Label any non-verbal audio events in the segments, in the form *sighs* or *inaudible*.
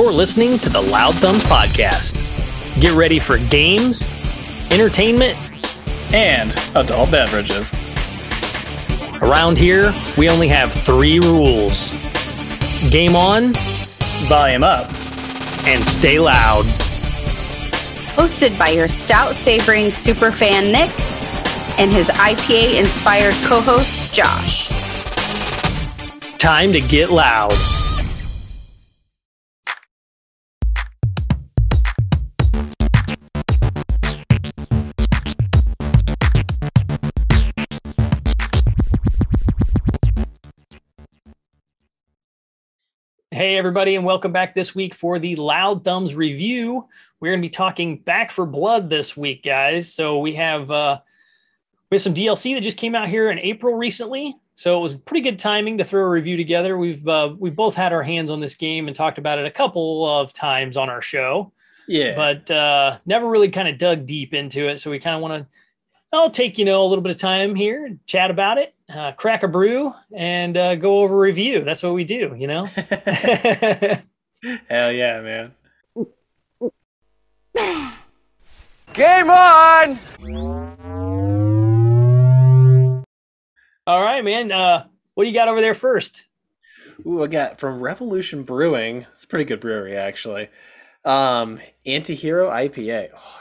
You're listening to the Loud Thumbs Podcast. Get ready for games, entertainment, and adult beverages. Around here, we only have three rules game on, volume up, and stay loud. Hosted by your stout savoring superfan Nick and his IPA inspired co host Josh. Time to get loud. Hey, everybody, and welcome back this week for the Loud Thumbs review. We're going to be talking Back 4 Blood this week, guys. So we have uh, we have some DLC that just came out here in April recently. So it was pretty good timing to throw a review together. We've uh, we both had our hands on this game and talked about it a couple of times on our show. Yeah, but uh, never really kind of dug deep into it. So we kind of want to. I'll take you know a little bit of time here and chat about it uh, crack a brew and uh, go over review. That's what we do, you know? *laughs* *laughs* Hell yeah, man. Game on! All right, man. Uh, what do you got over there first? Ooh, I got from Revolution Brewing. It's a pretty good brewery, actually. Um, Antihero IPA. Oh,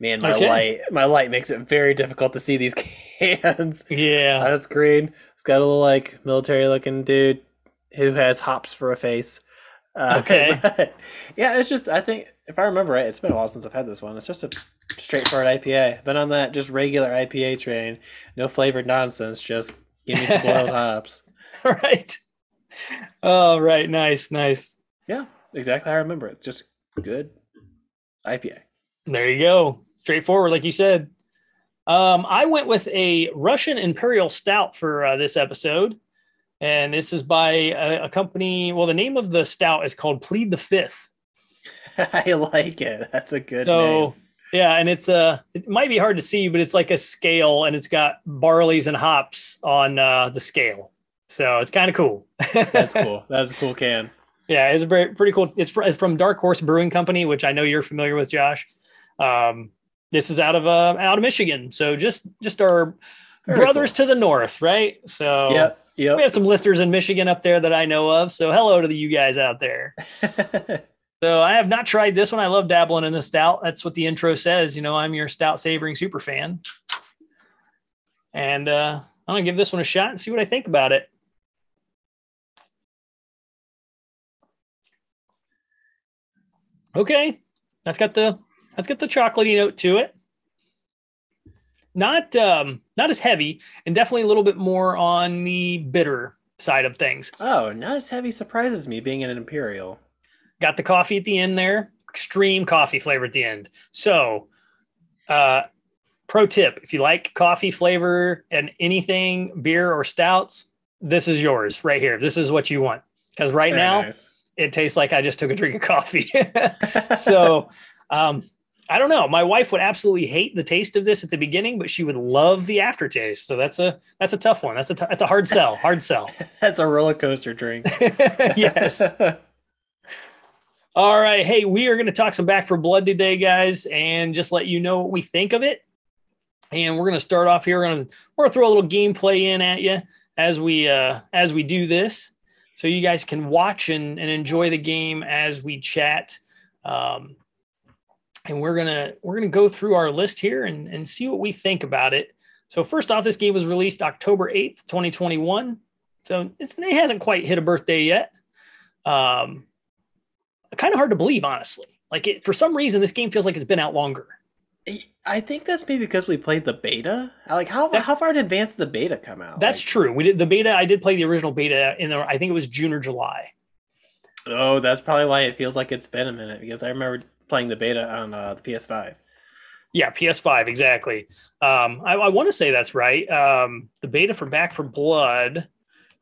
man, my okay. light, my light makes it very difficult to see these *laughs* cans. Yeah. On its green. It's got a little like military looking dude who has hops for a face. Uh, *laughs* okay. yeah, it's just I think if I remember right, it's been a while since I've had this one. It's just a straightforward IPA. Been on that just regular IPA train. No flavored nonsense. Just give me some boiled *laughs* hops. Right. Oh, right. Nice, nice. Yeah, exactly. I remember it. Just good IPA. There you go. Straightforward, like you said. Um, I went with a Russian Imperial Stout for uh, this episode. And this is by a, a, company. Well, the name of the stout is called Plead the Fifth. *laughs* I like it. That's a good so, name. Yeah, and it's a. Uh, it might be hard to see, but it's like a scale, and it's got barleys and hops on uh, the scale. So it's kind of cool. *laughs* That's cool. That's a cool can. Yeah, it's a very pretty cool. It's, from Dark Horse Brewing Company, which I know you're familiar with, Josh. Um, this is out of uh, out of Michigan. So just just our Very brothers cool. to the north, right? So yep, yep. we have some listeners in Michigan up there that I know of. So hello to the you guys out there. *laughs* so I have not tried this one. I love dabbling in the stout. That's what the intro says. You know, I'm your stout savoring super fan. And uh, I'm gonna give this one a shot and see what I think about it. Okay, that's got the Let's get the chocolatey note to it. Not um, not as heavy, and definitely a little bit more on the bitter side of things. Oh, not as heavy surprises me being an imperial. Got the coffee at the end there, extreme coffee flavor at the end. So, uh, pro tip: if you like coffee flavor and anything beer or stouts, this is yours right here. This is what you want because right Very now nice. it tastes like I just took a drink of coffee. *laughs* so. Um, I don't know. My wife would absolutely hate the taste of this at the beginning, but she would love the aftertaste. So that's a that's a tough one. That's a t- that's a hard sell. Hard sell. *laughs* that's a roller coaster drink. *laughs* *laughs* yes. All right. Hey, we are going to talk some Back 4 Blood today, guys, and just let you know what we think of it. And we're going to start off here. We're going to we're going to throw a little gameplay in at you as we uh, as we do this, so you guys can watch and, and enjoy the game as we chat. Um, and we're gonna we're gonna go through our list here and, and see what we think about it. So first off, this game was released October 8th, 2021. So it's it hasn't quite hit a birthday yet. Um kind of hard to believe, honestly. Like it for some reason, this game feels like it's been out longer. I think that's maybe because we played the beta. Like how that, how far in advance did the beta come out? That's like, true. We did the beta. I did play the original beta in the. I think it was June or July. Oh, that's probably why it feels like it's been a minute because I remember playing the beta on uh, the PS5. Yeah, PS5 exactly. Um, I, I want to say that's right. Um, the beta for Back 4 Blood.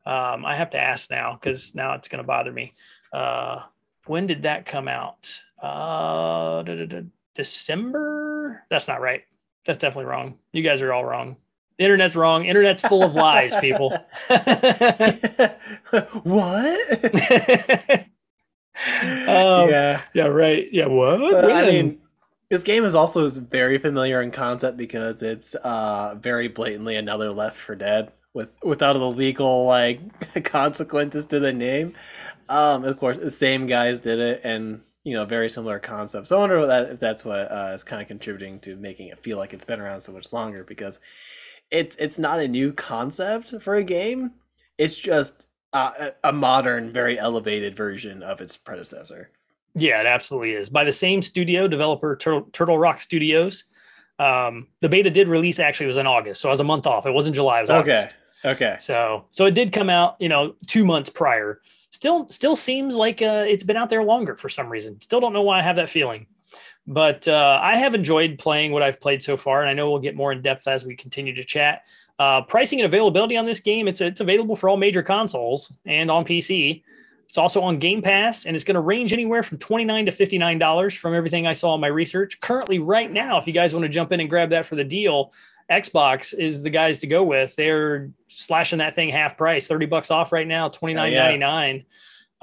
Um, I have to ask now because now it's going to bother me. Uh, when did that come out? Uh, December? That's not right. That's definitely wrong. You guys are all wrong. The internet's wrong. Internet's full of lies, people. *laughs* *laughs* what? *laughs* *laughs* um, yeah, yeah, right. Yeah, what? But, I mean, this game is also very familiar in concept because it's uh, very blatantly another Left 4 Dead with without the legal like *laughs* consequences to the name. Um, of course, the same guys did it, and you know, very similar concept. So I wonder if, that, if that's what uh, is kind of contributing to making it feel like it's been around so much longer because it's it's not a new concept for a game. It's just uh, a modern, very elevated version of its predecessor. Yeah, it absolutely is. By the same studio, developer Turtle, Turtle Rock Studios. Um, the beta did release actually was in August, so I was a month off. It wasn't July, it was okay. August. Okay. So so it did come out, you know, two months prior. Still still seems like uh, it's been out there longer for some reason. Still don't know why I have that feeling. But uh, I have enjoyed playing what I've played so far, and I know we'll get more in depth as we continue to chat. Uh, pricing and availability on this game, it's it's available for all major consoles and on PC. It's also on Game Pass, and it's going to range anywhere from twenty nine to fifty nine dollars from everything I saw in my research. Currently, right now, if you guys want to jump in and grab that for the deal, Xbox is the guys to go with. They're slashing that thing half price, thirty bucks off right now, twenty nine ninety nine.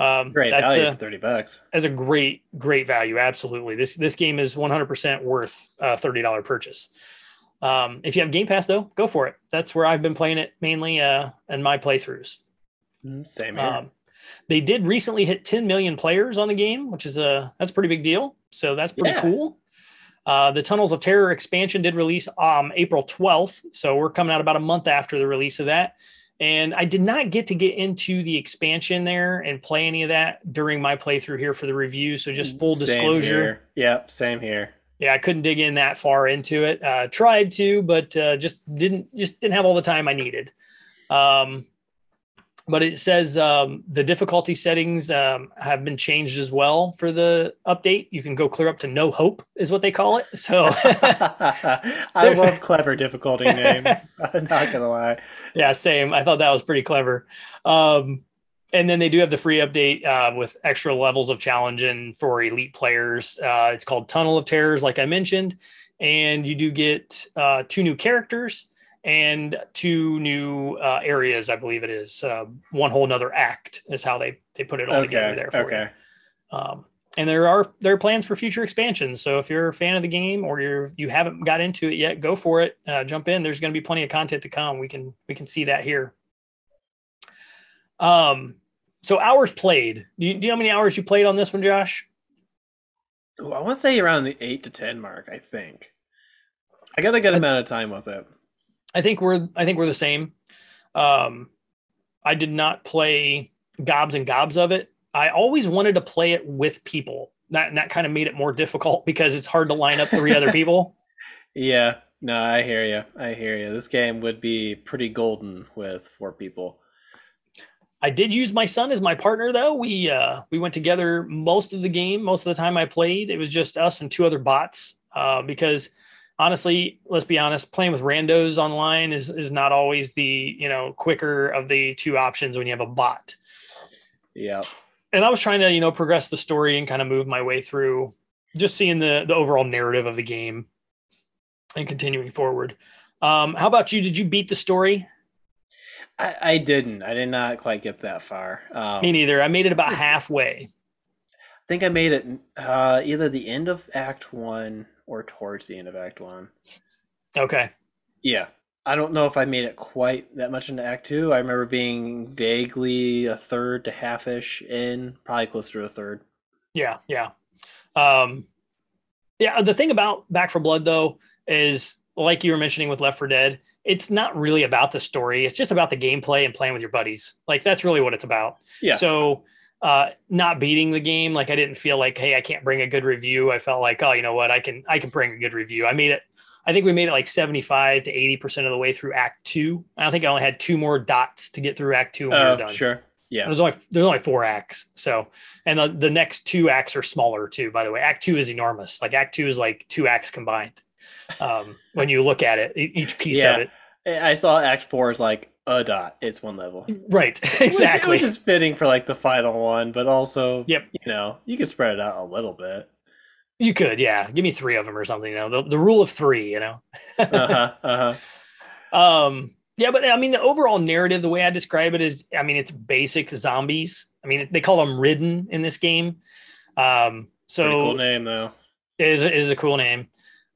Um, great that's value a, for thirty bucks. As a great, great value. Absolutely, this this game is one hundred percent worth a thirty dollar purchase. Um, if you have Game Pass, though, go for it. That's where I've been playing it mainly uh, in my playthroughs. Mm, same here. Um, they did recently hit 10 million players on the game, which is a that's a pretty big deal. So that's pretty yeah. cool. Uh, the Tunnels of Terror expansion did release um, April 12th, so we're coming out about a month after the release of that. And I did not get to get into the expansion there and play any of that during my playthrough here for the review. So just full same disclosure. Here. Yep, same here yeah, I couldn't dig in that far into it. Uh, tried to, but uh, just didn't just didn't have all the time I needed. Um, but it says um, the difficulty settings um, have been changed as well for the update. You can go clear up to no hope, is what they call it. *laughs* So *laughs* I love clever difficulty *laughs* names. I'm not gonna lie. Yeah, same. I thought that was pretty clever. Um, and then they do have the free update uh, with extra levels of challenge and for elite players. Uh, it's called Tunnel of Terrors, like I mentioned, and you do get uh, two new characters and two new uh, areas. I believe it is uh, one whole another act is how they they put it all okay. together there. For okay. You. Um, and there are there are plans for future expansions. So if you're a fan of the game or you're you haven't got into it yet, go for it. Uh, jump in. There's going to be plenty of content to come. We can we can see that here. Um, so hours played. Do you, do you know how many hours you played on this one, Josh? Ooh, I want to say around the eight to ten mark. I think I got a good amount of time with it. I think we're I think we're the same. Um, I did not play gobs and gobs of it. I always wanted to play it with people. That that kind of made it more *laughs* difficult because it's hard to line up three other people. *laughs* Yeah, no, I hear you. I hear you. This game would be pretty golden with four people. I did use my son as my partner though. We uh, we went together most of the game. Most of the time I played, it was just us and two other bots. Uh, because honestly, let's be honest, playing with randos online is is not always the you know quicker of the two options when you have a bot. Yeah. And I was trying to you know progress the story and kind of move my way through, just seeing the the overall narrative of the game, and continuing forward. Um, how about you? Did you beat the story? I, I didn't. I did not quite get that far. Um, Me neither. I made it about *laughs* halfway. I think I made it uh, either the end of Act One or towards the end of Act One. Okay. Yeah. I don't know if I made it quite that much into Act Two. I remember being vaguely a third to half ish in, probably closer to a third. Yeah, yeah. Um, yeah, the thing about Back 4 Blood though is like you were mentioning with Left 4 Dead, it's not really about the story. It's just about the gameplay and playing with your buddies. Like that's really what it's about. Yeah. So uh, not beating the game, like I didn't feel like, hey, I can't bring a good review. I felt like, oh, you know what, I can I can bring a good review. I made it. I think we made it like seventy five to eighty percent of the way through Act Two. I think I only had two more dots to get through Act Two when we were oh, done. Sure. Yeah. There's only there's only four acts. So and the, the next two acts are smaller too, by the way. Act two is enormous. Like act two is like two acts combined. Um, when you look at it, each piece yeah. of it. I saw Act Four is like a dot. It's one level. Right. *laughs* Exactly. Which, which is fitting for like the final one, but also, yep. You know, you could spread it out a little bit. You could, yeah. Give me three of them or something. You know, the, the rule of three. You know. *laughs* uh huh. Uh huh. Um. Yeah, but I mean, the overall narrative, the way I describe it is, I mean, it's basic zombies. I mean, they call them ridden in this game. Um, so Pretty cool name though. Is is a cool name.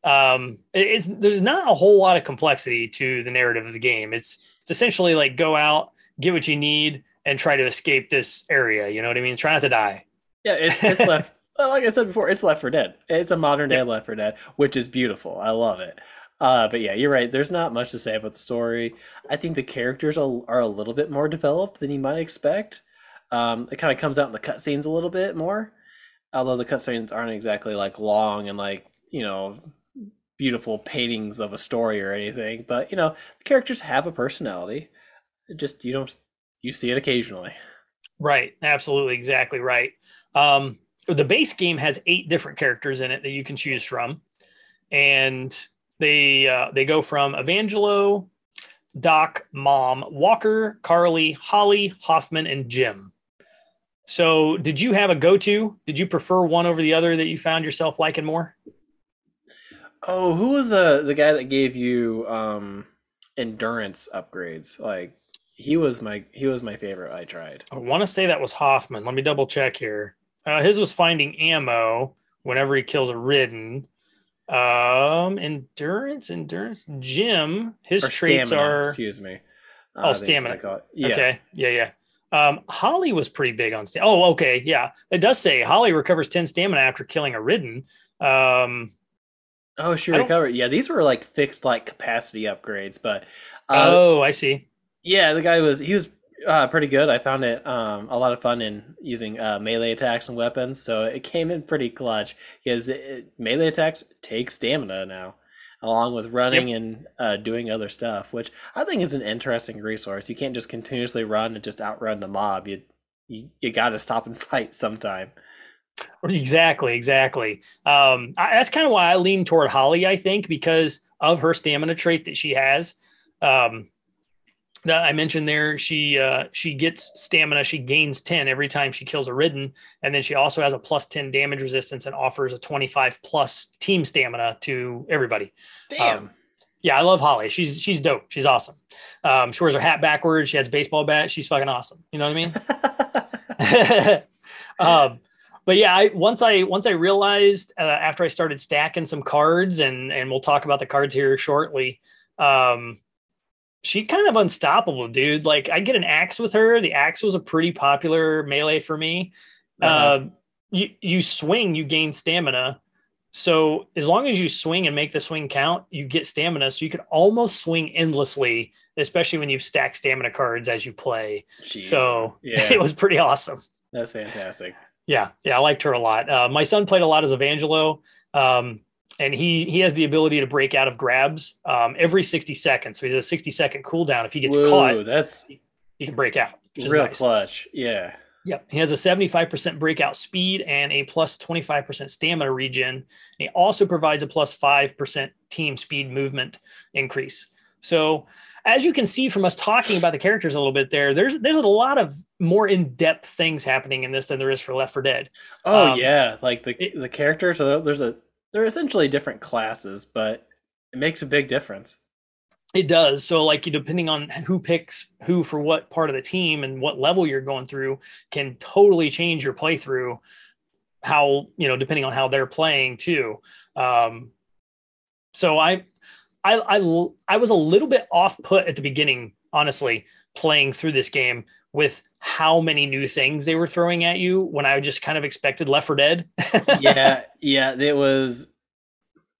Um, it's there's not a whole lot of complexity to the narrative of the game. It's it's essentially like go out, get what you need, and try to escape this area. You know what I mean? Try not to die. Yeah, it's it's *laughs* left. like I said before, it's Left 4 Dead. It's a modern day Left 4 Dead, which is beautiful. I love it. Uh, but yeah, you're right. There's not much to say about the story. I think the characters are, are a little bit more developed than you might expect. Um, it kind of comes out in the cutscenes a little bit more, although the cutscenes aren't exactly like long and like you know beautiful paintings of a story or anything. But you know, the characters have a personality. It just you don't you see it occasionally. Right. Absolutely. Exactly right. Um, the base game has eight different characters in it that you can choose from, and they uh, they go from Evangelo, Doc, Mom, Walker, Karlee, Holly, Hoffman, and Jim. So, did you have a go-to? Did you prefer one over the other that you found yourself liking more? Oh, who was the the guy that gave you um endurance upgrades? Like he was my he was my favorite. I tried. I want to say that was Hoffman. Let me double check here. Uh, his was finding ammo whenever he kills a ridden. Um, endurance, endurance. Jim, his or traits stamina, are. Excuse me. Uh, oh, stamina. Yeah. Okay. Yeah, yeah. Um, Holly was pretty big on stamina. Oh, okay. Yeah, it does say Holly recovers ten stamina after killing a ridden. Um, oh, she recovered. Yeah, these were like fixed like capacity upgrades, but. Uh, oh, I see. Yeah, the guy was he was uh, pretty good. I found it um, a lot of fun in using uh, melee attacks and weapons, so it came in pretty clutch because it, melee attacks take stamina now, along with running yep. and uh, doing other stuff, which I think is an interesting resource. You can't just continuously run and just outrun the mob. You you, you got to stop and *laughs* fight sometime. Exactly, exactly. Um, I, that's kind of why I lean toward Holly. I think because of her stamina trait that she has. Um, that I mentioned there, she uh, she gets stamina. She gains ten every time she kills a ridden, and then she also has a plus ten damage resistance and offers a twenty five plus team stamina to everybody. Damn. Um, yeah, I love Holly. She's she's dope. She's awesome. Um, she wears her hat backwards. She has baseball bat. She's fucking awesome. You know what I mean? *laughs* *laughs* um, but yeah, I once I once I realized uh, after I started stacking some cards, and and we'll talk about the cards here shortly. Um, she kind of unstoppable, dude. Like I get an axe with her. The axe was a pretty popular melee for me. Uh-huh. Uh, you you swing, you gain stamina. So as long as you swing and make the swing count, you get stamina. So you can almost swing endlessly, especially when you've stacked stamina cards as you play. Jeez. So yeah. *laughs* it was pretty awesome. That's fantastic. Yeah, yeah, I liked her a lot. Uh, my son played a lot as Evangelo. Um, and he he has the ability to break out of grabs um, every 60 seconds. So he's a 60 second cooldown. If he gets Whoa, caught, that's he, he, can break out. Real nice. clutch. Yeah. Yep. He has a 75% breakout speed and a plus 25% stamina regen. And he also provides a plus 5% team speed movement increase. So as you can see from us talking about the characters a little bit there, there's there's a lot of more in-depth things happening in this than there is for Left 4 Dead. Oh um, yeah, like the it, the characters. There's a they're essentially different classes, but it makes a big difference. It does. So, like, depending on who picks who for what part of the team and what level you're going through, can totally change your playthrough. How you know, depending on how they're playing too. Um, so I, I, I, I was a little bit off put at the beginning, honestly, playing through this game with how many new things they were throwing at you when I just kind of expected Left 4 Dead. *laughs* yeah, yeah, it was.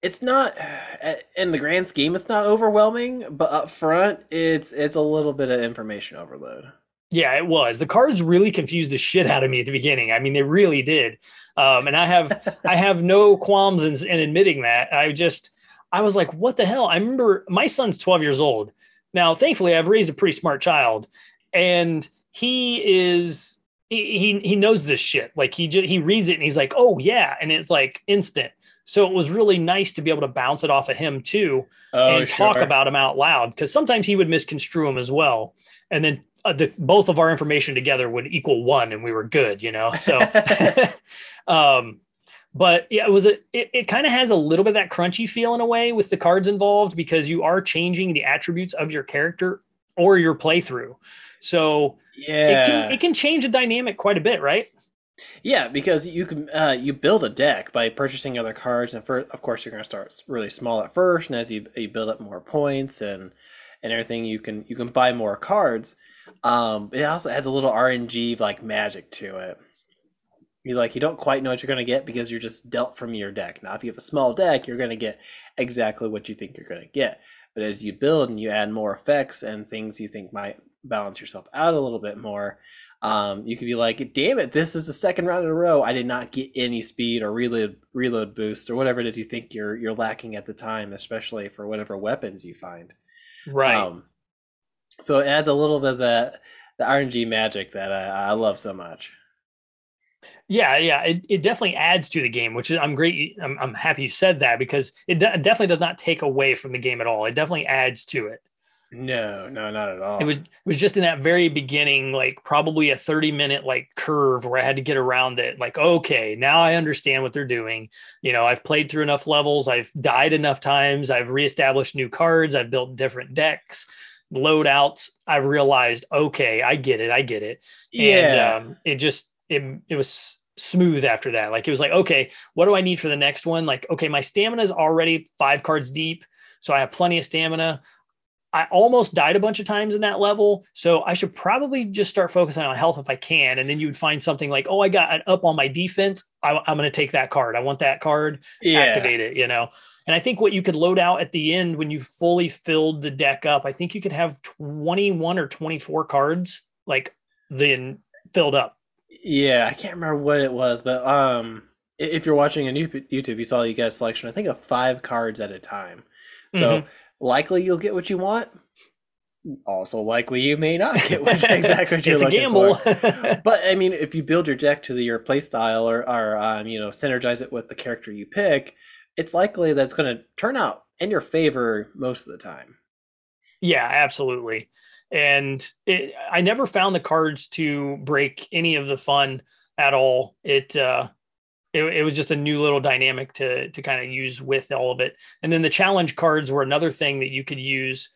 It's not *sighs* in the grand scheme. It's not overwhelming, but up front, it's it's a little bit of information overload. Yeah, it was. The cards really confused the shit out of me at the beginning. I mean, they really did. Um, and I have *laughs* I have no qualms in, in admitting that. I just I was like, what the hell? I remember my son's 12 years old. Now, thankfully, I've raised a pretty smart child, and he is he he knows this shit. Like he just, he reads it and he's like, "Oh yeah," and it's like instant. So it was really nice to be able to bounce it off of him too oh, and sure. talk about him out loud because sometimes he would misconstrue him as well. And then uh, the, both of our information together would equal one, and we were good, you know. So, *laughs* um, but yeah, it was a it, it kind of has a little bit of that crunchy feel in a way with the cards involved because you are changing the attributes of your character or your playthrough. So yeah, it can, it can change the dynamic quite a bit, right? Yeah, because you can uh, you build a deck by purchasing other cards, and of course you're going to start really small at first, and as you, you build up more points and and everything, you can you can buy more cards. Um, it also has a little RNG like magic to it. You like you don't quite know what you're going to get because you're just dealt from your deck. Now, if you have a small deck, you're going to get exactly what you think you're going to get. But as you build and you add more effects and things you think might balance yourself out a little bit more, um, you could be like, "Damn it, this is the second round in a row. I did not get any speed or reload reload boost or whatever it is you think you're you're lacking at the time, especially for whatever weapons you find." Right. Um, so it adds a little bit of the the RNG magic that I, I love so much. Yeah, yeah, it, it definitely adds to the game, which is I'm great. I'm, I'm happy you said that because it de- definitely does not take away from the game at all. It definitely adds to it. No, no, not at all. It was it was just in that very beginning, like probably a 30 minute like curve where I had to get around it. Like, okay, now I understand what they're doing. You know, I've played through enough levels, I've died enough times, I've reestablished new cards, I've built different decks, loadouts. I realized, okay, I get it, I get it. Yeah. And um, it just it it was smooth after that. Like it was like, okay, what do I need for the next one? Like, okay, my stamina is already five cards deep. So I have plenty of stamina. I almost died a bunch of times in that level. So I should probably just start focusing on health if I can. And then you would find something like, oh, I got an up on my defense. I, am going to take that card. I want that card. Yeah. Activate it, you know? And I think what you could load out at the end when you fully filled the deck up, I think you could have 21 or 24 cards like then filled up. Yeah, I can't remember what it was, but um if you're watching on YouTube, you saw you get a selection, I think, of five cards at a time. So mm-hmm likely you'll get what you want. Also, likely you may not get what, *laughs* exactly what you're looking gamble. for. but I mean, if you build your deck to the, your play style or, or um, you know, synergize it with the character you pick, it's likely that's going to turn out in your favor most of the time. Yeah, absolutely. And it, I never found the cards to break any of the fun at all. It uh, it, it was just a new little dynamic to to kind of use with all of it. And then the challenge cards were another thing that you could use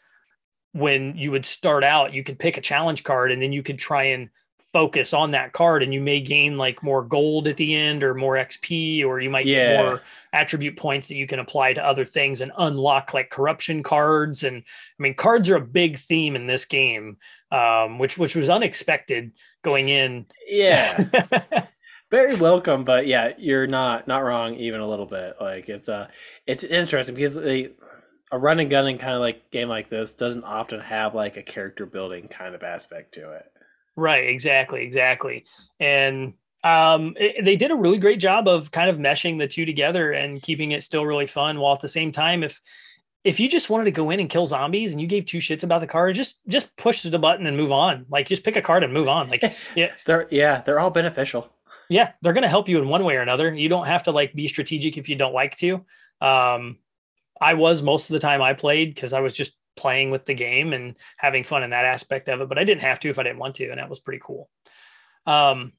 when you would start out. You could pick a challenge card and then you could try and focus on that card and you may gain like more gold at the end or more XP or you might yeah. get more attribute points that you can apply to other things and unlock like corruption cards. And I mean cards are a big theme in this game um, which which was unexpected going in. Yeah. *laughs* Very welcome but yeah you're not not wrong even a little bit. Like it's uh it's interesting because they a run and gunning kind of like game like this doesn't often have like a character building kind of aspect to it right exactly exactly and um it, they did a really great job of kind of meshing the two together and keeping it still really fun while at the same time if if you just wanted to go in and kill zombies and you gave two shits about the card, just just push the button and move on. Like just pick a card and move on. Like *laughs* yeah, they're yeah, they're all beneficial yeah, they're going to help you in one way or another. You don't have to like be strategic if you don't like to. Um, I was most of the time I played because I was just playing with the game and having fun in that aspect of it, but I didn't have to if I didn't want to, and that was pretty cool. Um,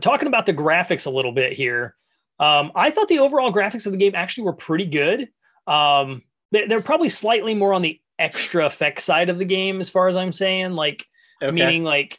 talking about the graphics a little bit here, um, I thought the overall graphics of the game actually were pretty good. Um, they, are probably slightly more on the extra effect side of the game, as far as I'm saying, like okay. meaning like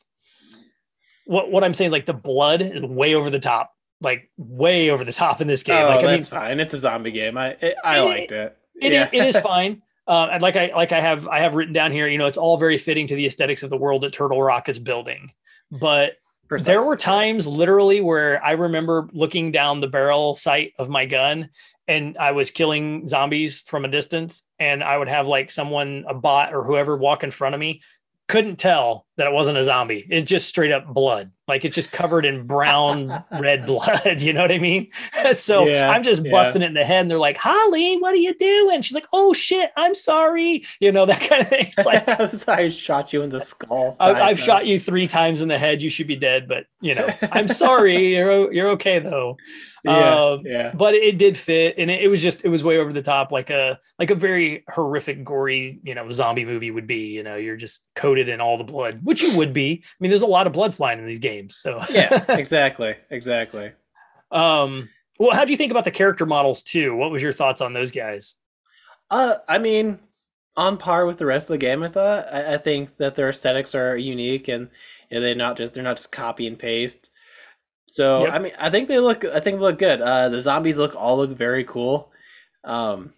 what what I'm saying, like the blood is way over the top, like way over the top in this game. Oh, like, I that's mean, fine. It's a zombie game. I it, I it, liked it. It, yeah. it is *laughs* fine. Uh, and like I like I have I have written down here, you know, it's all very fitting to the aesthetics of the world that Turtle Rock is building. But Precisely. there were times literally where I remember looking down the barrel sight of my gun and I was killing zombies from a distance, and I would have like someone, a bot or whoever, walk in front of me, couldn't tell that it wasn't a zombie. It's just straight up blood. Like it's just covered in brown, *laughs* red blood. You know what I mean? *laughs* so yeah, I'm just yeah. busting it in the head, and they're like, "Holly, what are you doing?" She's like, "Oh shit, I'm sorry." You know *laughs* that kind of thing. It's like I shot you in the skull. I, have shot you three times in the head. You should be dead, but you know, I'm sorry. You're you're okay though. Yeah, um, yeah. But it did fit, and it, it, was just it was way over the top, like a like a very horrific, gory, you know, zombie movie would be. You know, you're just coated in all the blood, which you would be. I mean, there's a lot of blood flying in these games, so yeah, *laughs* exactly, exactly. Um, well, how do you think about the character models too? What was your thoughts on those guys? Uh, I mean, on par with the rest of the game. I thought. I, I think that their aesthetics are unique and, and they're not just they're not just copy and paste. So yep. I mean, I think they look. I think they look good. Uh, the zombies look all look very cool. Um,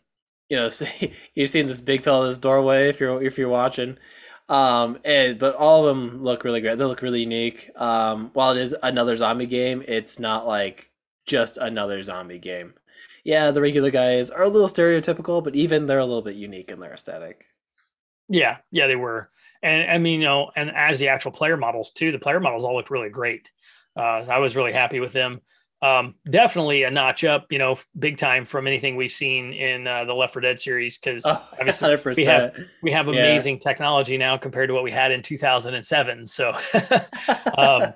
you know, *laughs* you're seeing this big fella in this doorway if you're if you're watching. Um, and, but all of them look really great. They look really unique. Um, while it is another zombie game, it's not like just another zombie game. Yeah, the regular guys are a little stereotypical, but even they're a little bit unique in their aesthetic. Yeah, yeah, they were. And I mean, you know, and as the actual player models too, the player models all looked really great. Uh, I was really happy with them um, definitely a notch up, you know, big time from anything we've seen in uh, the Left 4 Dead series because oh, obviously we have we have amazing yeah. technology now compared to what we had in 2007. So, *laughs* um,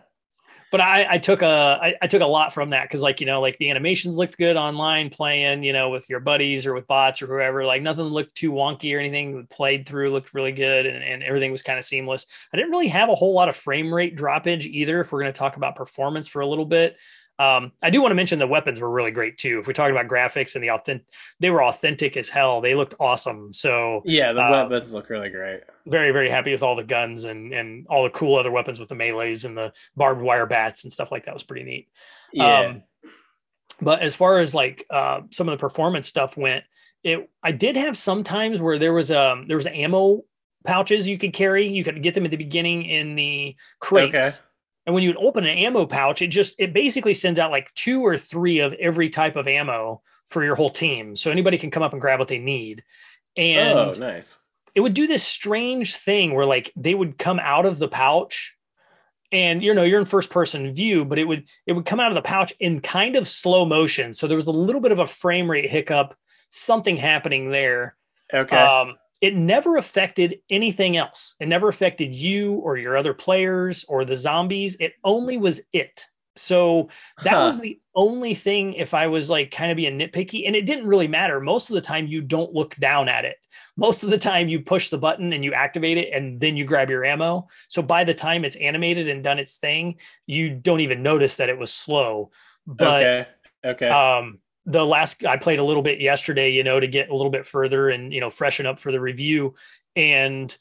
but I, I took a I, I took a lot from that because like you know like the animations looked good online playing you know with your buddies or with bots or whoever like nothing looked too wonky or anything played through looked really good and, and everything was kind of seamless. I didn't really have a whole lot of frame rate droppage either. If we're going to talk about performance for a little bit. Um, I do want to mention the weapons were really great too. If we're talking about graphics and the authentic, they were authentic as hell. They looked awesome. So yeah, the uh, weapons look really great. Very very happy with all the guns and and all the cool other weapons with the melees and the barbed wire bats and stuff like that was pretty neat. Yeah. Um, but as far as like uh, some of the performance stuff went, it I did have some times where there was um there was ammo pouches you could carry. You could get them at the beginning in the crates. Okay and when you open an ammo pouch, it just it basically sends out like two or three of every type of ammo for your whole team. So anybody can come up and grab what they need. And oh, nice. It would do this strange thing where like they would come out of the pouch and you know you're in first person view but it would it would come out of the pouch in kind of slow motion so there was a little bit of a frame rate hiccup something happening there okay um, it never affected anything else. It never affected you or your other players or the zombies. It only was it. So that huh. was the only thing if I was like kind of being nitpicky, and it didn't really matter. Most of the time, you don't look down at it. Most of the time, you push the button and you activate it, and then you grab your ammo. So by the time it's animated and done its thing, you don't even notice that it was slow. But okay. Okay. Um, the last I played a little bit yesterday, you know, to get a little bit further and you know freshen up for the review. And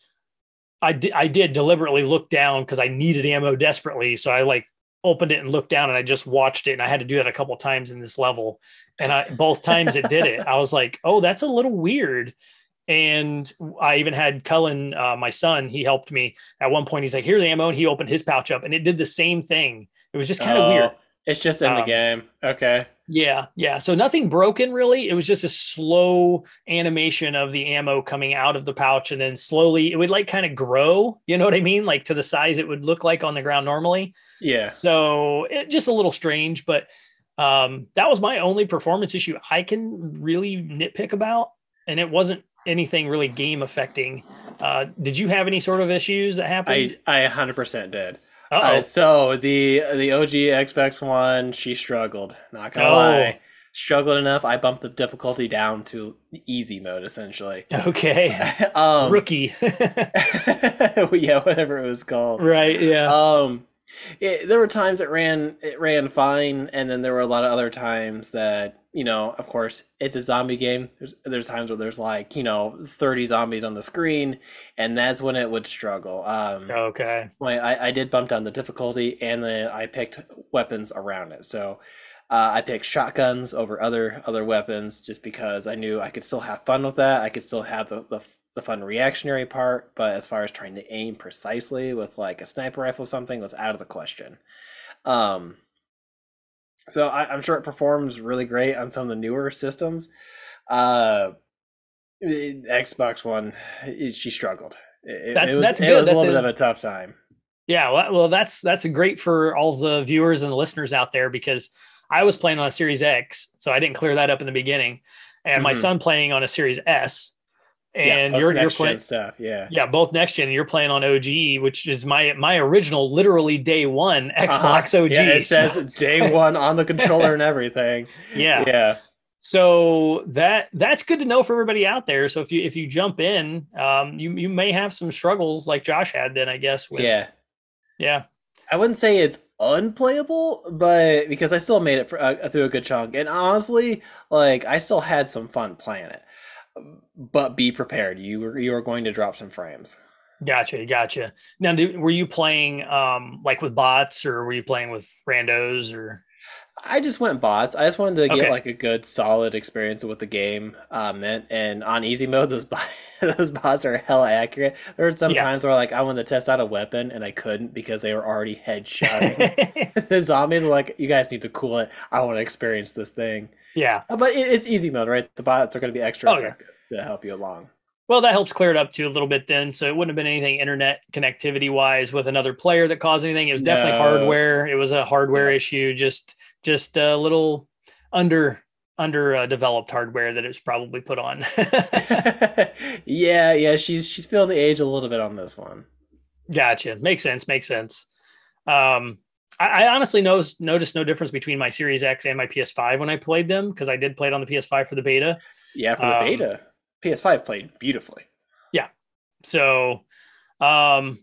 I did I did deliberately look down because I needed ammo desperately. So I like opened it and looked down and I just watched it and I had to do that a couple times in this level. And I both times it did it. I was like, oh, that's a little weird. And I even had Cullen, uh, my son, he helped me at one point. He's like, here's ammo. And he opened his pouch up and it did the same thing. It was just kind of oh, weird. It's just in um, the game. Okay. Yeah, yeah. So nothing broken really. It was just a slow animation of the ammo coming out of the pouch and then slowly it would like kind of grow, you know what I mean? Like to the size it would look like on the ground normally. Yeah. So it just a little strange, but um that was my only performance issue I can really nitpick about and it wasn't anything really game affecting. Uh did you have any sort of issues that happened? I I 100% did. Uh, so the the OG Xbox One, she struggled. Not gonna oh. lie, struggled enough. I bumped the difficulty down to easy mode, essentially. *laughs* Okay. *laughs* um, Rookie. *laughs* yeah, whatever it was called. Right. Yeah. Um, it, there were times it ran it ran fine, and then there were a lot of other times that you know, of course, it's a zombie game. There's there's times where there's like you know thirty zombies on the screen, and that's when it would struggle. Um, okay. I I did bump down the difficulty, and then I picked weapons around it. So. Uh, I picked shotguns over other other weapons just because I knew I could still have fun with that. I could still have the, the the fun reactionary part, but as far as trying to aim precisely with like a sniper rifle or something was out of the question. Um, so I, am sure it performs really great on some of the newer systems. Uh, Xbox One, she struggled. It, that, it was, that's good. It was that's a little a, bit of a tough time. Yeah, well, well, that's that's great for all the viewers and the listeners out there because I was playing on a Series X, so I didn't clear that up in the beginning, and mm-hmm. my son playing on a Series S, and yeah, you're you're playing stuff. Yeah, yeah, both next gen. You're playing on OG, which is my my original, literally day one Xbox uh-huh. OG. Yeah, it *laughs* says day one on the controller and everything. Yeah, yeah. So that that's good to know for everybody out there. So if you if you jump in, um, you you may have some struggles like Josh had. Then I guess. With, yeah, yeah. I wouldn't say it's unplayable, but because I still made it for, uh, through a good chunk, and honestly, like I still had some fun playing it. But be prepared. You were you are going to drop some frames. Gotcha, gotcha. Now, do, were you playing um like with bots, or were you playing with randos, or? I just went bots. I just wanted to get okay. like a good, solid experience with the game uh, meant. And on easy mode, *laughs* those bots, those bots are hella accurate. There were some yeah. times where like I wanted to test out a weapon and I couldn't because they were already headshotting. *laughs* *laughs* the zombies are like, "You guys need to cool it. I want to experience this thing." Yeah, uh, but it, it's easy mode, right? The bots are going to be extra oh, effective yeah. to help you along. Well, that helps clear it up too a little bit then. So it wouldn't have been anything internet connectivity wise with another player that caused anything. It was definitely no. hardware. It was a hardware yeah. issue, just just a little under under uh, developed hardware that it's probably put on. *laughs* yeah, yeah, she's she's feeling the age a little bit on this one. Gotcha. Makes sense. Makes sense. Um, I, I honestly noticed noticed no difference between my Series X and my PS5 when I played them because I did play it on the PS5 for the beta. Yeah, for the um, beta. PS5 played beautifully. Yeah. So, um,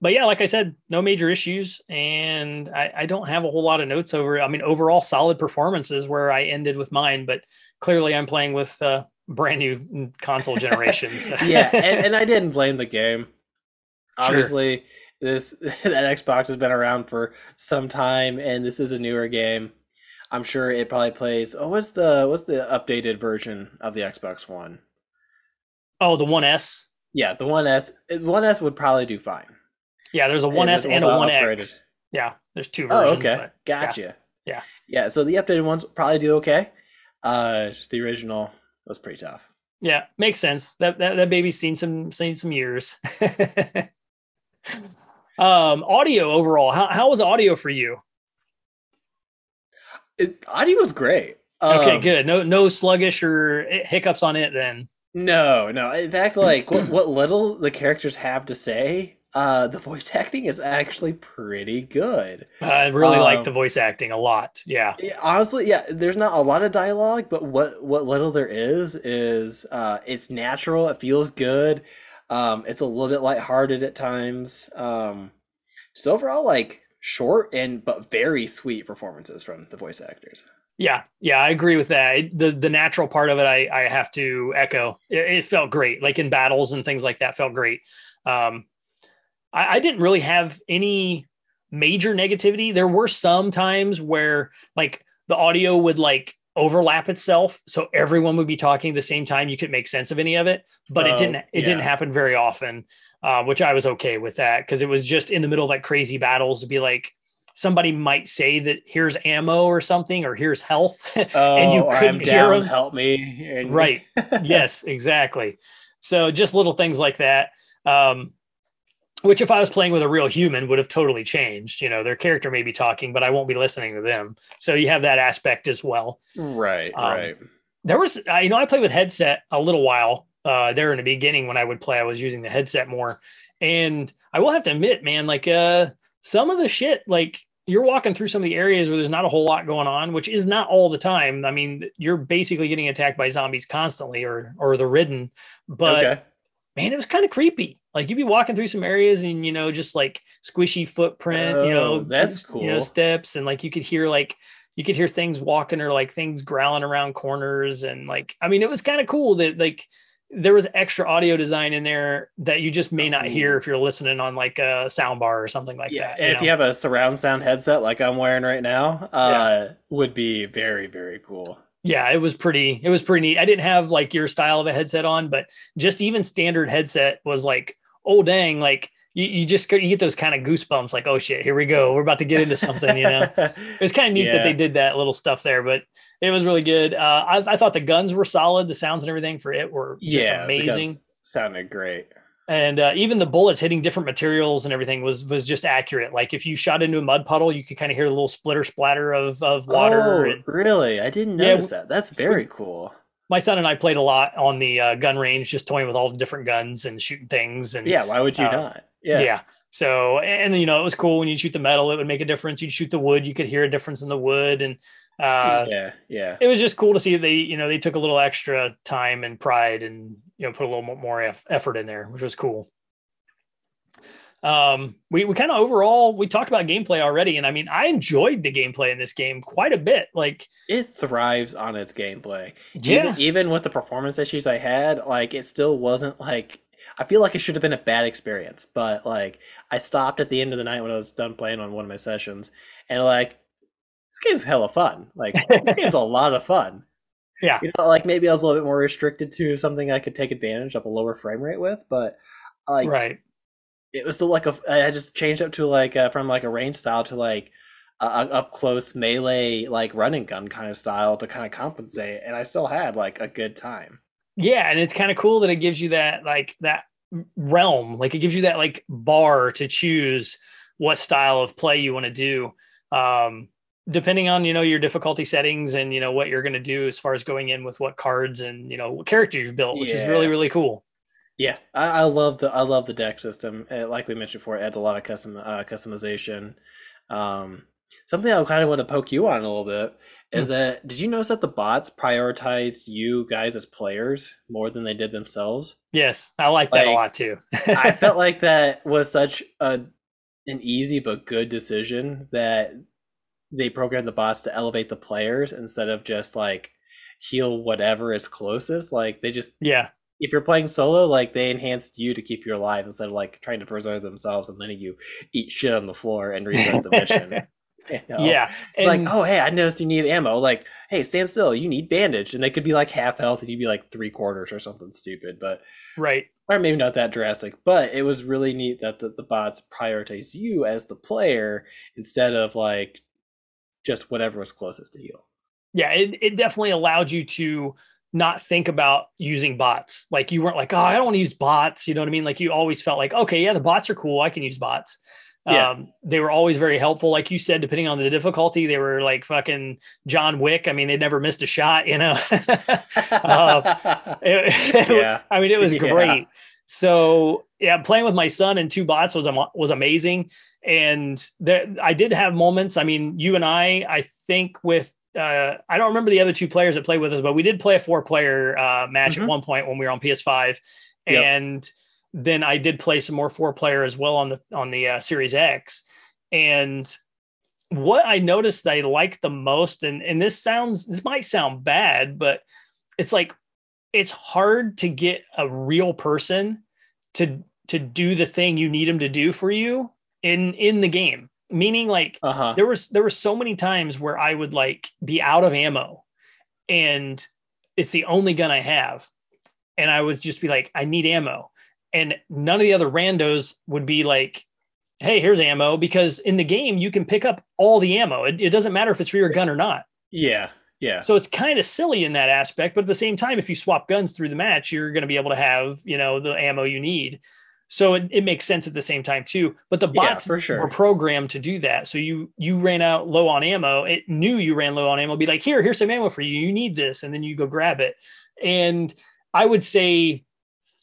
but yeah, like I said, no major issues, and I, I, don't have a whole lot of notes over. I mean, overall solid performances where I ended with mine, but clearly I'm playing with uh, brand new console *laughs* generations. yeah, and, and, *laughs* I didn't blame the game. Obviously, sure. This *laughs* that Xbox has been around for some time, and this is a newer game. I'm sure it probably plays. Oh, what's the what's the updated version of the Xbox One? Oh, the One S. Yeah, the One S. One S would probably do fine. Yeah, there's a One S and, a One X. Yeah, there's two versions. Oh, okay, gotcha. Yeah. yeah, yeah. So the updated ones probably do okay. Uh, just the original was pretty tough. Yeah, makes sense. That that, that baby's seen some seen some years. *laughs* um, audio overall, how how was audio for you? It, audio was great. Okay, um, good. No no sluggish or hiccups on it then. No, no. In fact, like what, what little the characters have to say, uh, the voice acting is actually pretty good. I really um, like the voice acting a lot. Yeah. yeah. Honestly, yeah. There's not a lot of dialogue, but what what little there is is uh, it's natural. It feels good. Um, it's a little bit lighthearted at times. Um, just overall, like short and but very sweet performances from the voice actors. Yeah, yeah, I agree with that. The the natural part of it, I I have to echo. It, it felt great, like in battles and things like that, felt great. Um, I, I didn't really have any major negativity. There were some times where like the audio would like overlap itself, so everyone would be talking at the same time. You could make sense of any of it, but it didn't. It yeah. didn't happen very often, uh, which I was okay with that because it was just in the middle of like crazy battles to be like somebody might say that here's ammo or something or here's health oh, *laughs* and you couldn't down, hear them help me right *laughs* yes exactly so just little things like that um, which if i was playing with a real human would have totally changed you know their character may be talking but i won't be listening to them so you have that aspect as well right um, right there was you know i played with headset a little while uh, there in the beginning when i would play i was using the headset more and i will have to admit man like uh some of the shit, like you're walking through some of the areas where there's not a whole lot going on, which is not all the time. I mean, you're basically getting attacked by zombies constantly or or the ridden. But okay. Man, it was kind of creepy. Like you'd be walking through some areas and you know, just like squishy footprint, oh, you know, oh, that's cool. You know, steps and like you could hear like you could hear things walking or like things growling around corners and like I mean, it was kind of cool that like there was extra audio design in there that you just may not hear if you're listening on like a sound bar or something like yeah, that. And if know? you have a surround sound headset like I'm wearing right now, uh, yeah. would be very, very cool. Yeah, it was pretty, it was pretty neat. I didn't have like your style of a headset on, but just even standard headset was like, oh dang, like you, you just you get those kind of goosebumps like, oh shit, here we go. We're about to get into something, you know. *laughs* it was kind of neat yeah. that they did that little stuff there, but it was really good. Uh, I, I, thought the guns were solid. The sounds and everything for it were just yeah, amazing. Sounded great. And uh, even the bullets hitting different materials and everything was was just accurate. Like if you shot into a mud puddle, you could kind of hear a little splitter splatter of of water. Oh, and, really? I didn't notice yeah, that. That's very cool. My son and I played a lot on the uh, gun range, just toying with all the different guns and shooting things. And yeah, why would you uh, not? Yeah. Yeah. So, and you know, it was cool when you shoot the metal, it would make a difference. You'd shoot the wood, you could hear a difference in the wood. And uh, yeah, yeah. It was just cool to see they, you know, they took a little extra time and pride and you know put a little more effort in there, which was cool. um, we, we kind of overall we talked about gameplay already, and I mean I enjoyed the gameplay in this game quite a bit. Like it thrives on its gameplay. Yeah. Even, even with the performance issues I had, like it still wasn't like I feel like it should have been a bad experience, but like I stopped at the end of the night when I was done playing on one of my sessions, and like this game's hella fun. Like this game's a lot of fun. Yeah, you know, like maybe I was a little bit more restricted to something I could take advantage of a lower frame rate with, but like right it was still like a I just changed up to like uh, from like a range style to like a, up close melee like running gun kind of style to kind of compensate, and I still had like a good time. Yeah, and it's kind of cool that it gives you that like that realm, like it gives you that like bar to choose what style of play you want to do. Um, depending on you know your difficulty settings and you know what you're going to do as far as going in with what cards and you know what character you've built which yeah. is really really cool yeah, I, I, love the I love the deck system. It, like we mentioned before, it adds a lot of custom uh, customization. Um, something I kind of want to poke you on a little bit is mm. that did you notice that the bots prioritized you guys as players more than they did themselves? Yes, I like that like, a lot too. I felt *laughs* like that was such a an easy but good decision that they program the bots to elevate the players instead of just like heal whatever is closest. Like they just yeah if you're playing solo, like they enhanced you to keep you alive instead of like trying to preserve themselves and letting you eat shit on the floor and restart the mission. *laughs* *laughs* You know? Yeah. And like, oh hey, I noticed you need ammo. Like, hey, stand still, you need bandage. And they could be like half health and you'd be like three quarters or something stupid. But right. Or maybe not that drastic. But it was really neat that the, the bots prioritize you as the player instead of like just whatever was closest to heal. Yeah, it, it definitely allowed you to not think about using bots. Like you weren't like, oh, I don't want to use bots. You know what I mean? Like you always felt like, okay, yeah, the bots are cool. I can use bots. Yeah. Um, they were always very helpful. Like you said, depending on the difficulty, they were like fucking John Wick. I mean, they never missed a shot, you know? *laughs* uh, *laughs* *laughs* it, yeah. I mean, it was great. Yeah. So yeah, playing with my son and two bots was, was amazing. And there, I did have moments. I mean, you and I, I think with uh, I don't remember the other two players that played with us, but we did play a four player uh, match mm-hmm. at one point when we were on PS5, yep. and then I did play some more four player as well on the on the uh, Series X. And what I noticed I liked the most, and and this sounds this might sound bad, but it's like it's hard to get a real person to to do the thing you need them to do for you in in the game. Meaning like uh-huh. there was there were so many times where I would like be out of ammo and it's the only gun I have. And I would just be like I need ammo. And none of the other randos would be like hey here's ammo because in the game you can pick up all the ammo. It, it doesn't matter if it's for your gun or not. Yeah yeah. So it's kind of silly in that aspect but at the same time if you swap guns through the match you're going to be able to have you know the ammo you need so it, it makes sense at the same time too. But the bots yeah, sure. were programmed to do that. So you you ran out low on ammo. It knew you ran low on ammo. Be like, here, here's some ammo for you. You need this, and then you go grab it. And I would say,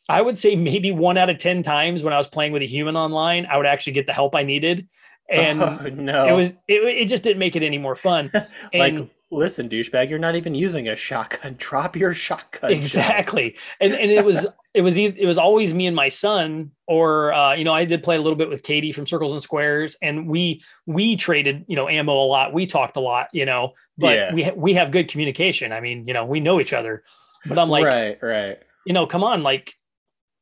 I would say maybe one out of ten times when I was playing with a human online, I would actually get the help I needed. *laughs* Oh, and oh, no, it was it, it just didn't make it any more fun. *laughs* And, like listen, douchebag, you're not even using a shotgun. *laughs* Drop your shotgun. Exactly. and and it was it was it was always me and my son, or uh, you know, I did play a little bit with Katie from Circles and Squares, and we we traded you know ammo a lot. We talked a lot, you know, but yeah. we we have good communication. I mean, you know, we know each other. But I'm like, right, right. You know, come on, like,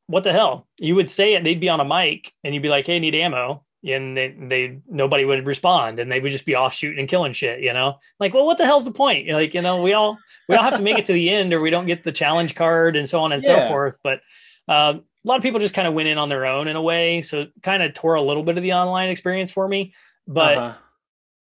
what the hell? You would say it, they'd be on a mic, and you'd be like, "Hey, need ammo." and they, they nobody would respond and they would just be off shooting and killing shit you know like well what the hell's the point You're like you know we all we all have to make it to the end or we don't get the challenge card and so on and yeah. so forth. But uh, a lot of people just kind of went in on their own in a way. So kind of tore a little bit of the online experience for me. But uh-huh.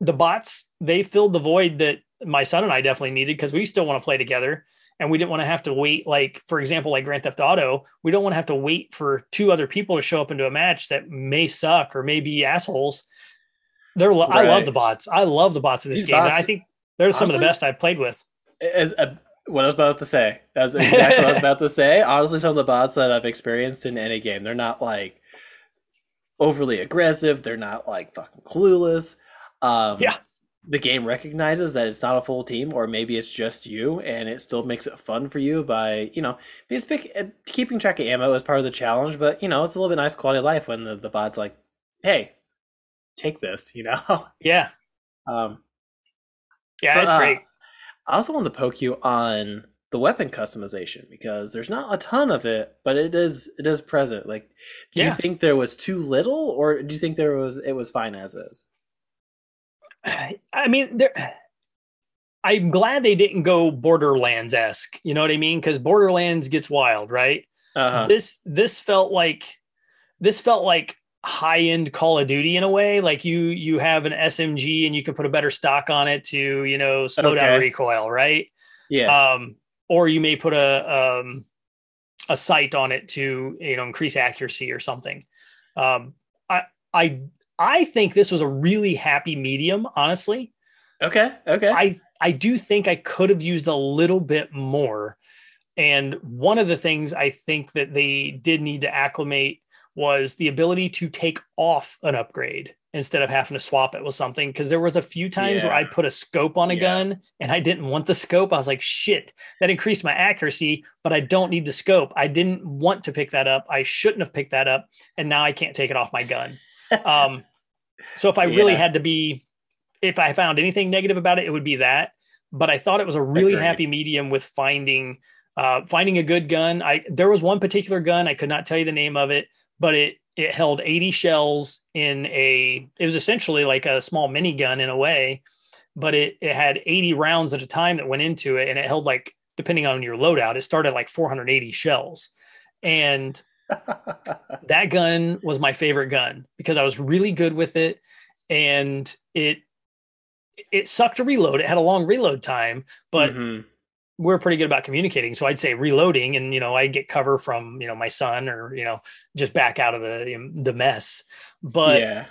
the bots they filled the void that my son and i definitely needed because we still want to play together. And we didn't want to have to wait like for example like grand theft auto we don't want to have to wait for two other people to show up into a match that may suck or may be assholes. They're right. i love the bots. I love the bots in this These game. Bots, i think they're honestly, some of the best i've played with as, uh, what I was about to say. That's exactly what I was about to *laughs* say. Honestly, some of the bots that I've experienced in any game, they're not like overly aggressive. They're not like fucking clueless. Um, yeah the game recognizes that it's not a full team or maybe it's just you and it still makes it fun for you by you know because pick, uh, keeping track of ammo is part of the challenge but you know it's a little bit nice quality of life when the, the bots like hey, take this, you know? *laughs* Yeah. Um, yeah, but, it's great. I also want to poke you on the weapon customization because there's not a ton of it, but it is it is present. Like, do yeah. you think there was too little, or do you think there was it was fine as is? I mean, there. I'm glad they didn't go Borderlands esque. You know what I mean? Because Borderlands gets wild, right? Uh-huh. This this felt like this felt like high end Call of Duty in a way. Like you you have an SMG and you can put a better stock on it to you know slow okay. down recoil, right? Yeah. Um, or you may put a um, a sight on it to you know increase accuracy or something. Um, I I I think this was a really happy medium, honestly. Okay. Okay. I I do think I could have used a little bit more. And one of the things I think that they did need to acclimate was the ability to take off an upgrade instead of having to swap it with something. Cause there was a few times yeah. where I put a scope on a yeah. gun and I didn't want the scope. I was like, shit, that increased my accuracy, but I don't need the scope. I didn't want to pick that up. I shouldn't have picked that up. And now I can't take it off my gun. *laughs* um, so if I yeah. really had to be, if I found anything negative about it, it would be that. But I thought it was a really Agreed. happy medium with finding uh, finding a good gun. I there was one particular gun I could not tell you the name of it, but it it held 80 shells in a it was essentially like a small minigun in a way but it it had 80 rounds at a time that went into it and it held like depending on your loadout it started like 480 shells. And *laughs* that gun was my favorite gun because I was really good with it and it it sucked to reload. It had a long reload time but mm-hmm we're pretty good about communicating. So I'd say reloading, and you know, I get cover from you know my son, or you know, just back out of the the mess. But yeah.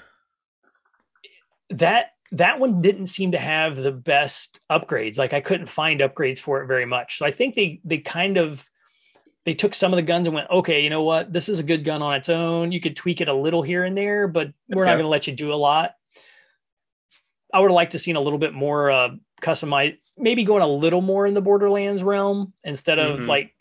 that that one didn't seem to have the best upgrades. Like I couldn't find upgrades for it very much. So I think they they kind of they took some of the guns and went, okay, you know what, this is a good gun on its own. You could tweak it a little here and there, but we're okay. not going to let you do a lot. I would have liked to seen a little bit more uh, customized maybe going a little more in the Borderlands realm instead of mm-hmm. like